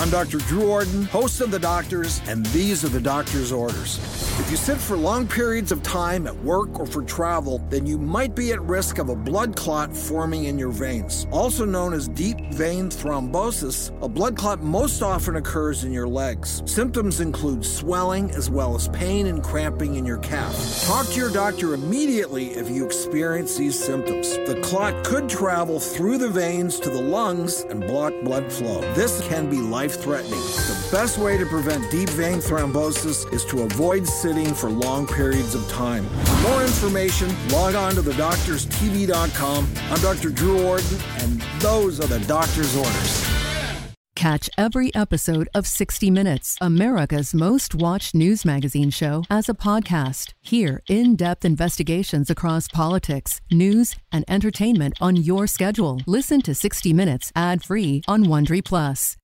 I'm Dr. Drew Ordon, host of The Doctors, and these are the doctor's orders. If you sit for long periods of time at work or for travel, then you might be at risk of a blood clot forming in your veins. Also known as deep vein thrombosis, a blood clot most often occurs in your legs. Symptoms include swelling as well as pain and cramping in your calf. Talk to your doctor immediately if you experience these symptoms. The clot could travel through the veins to the lungs and block blood flow. This can be life threatening. The best way to prevent deep vein thrombosis is to avoid sitting for long periods of time. For more information, log on to thedoctorstv.com. I'm Dr. Drew Ordon, and those are the doctor's orders. Catch every episode of 60 Minutes, America's most watched news magazine show, as a podcast. Hear in depth investigations across politics, news, and entertainment on your schedule. Listen to 60 Minutes ad free on Wondery Plus.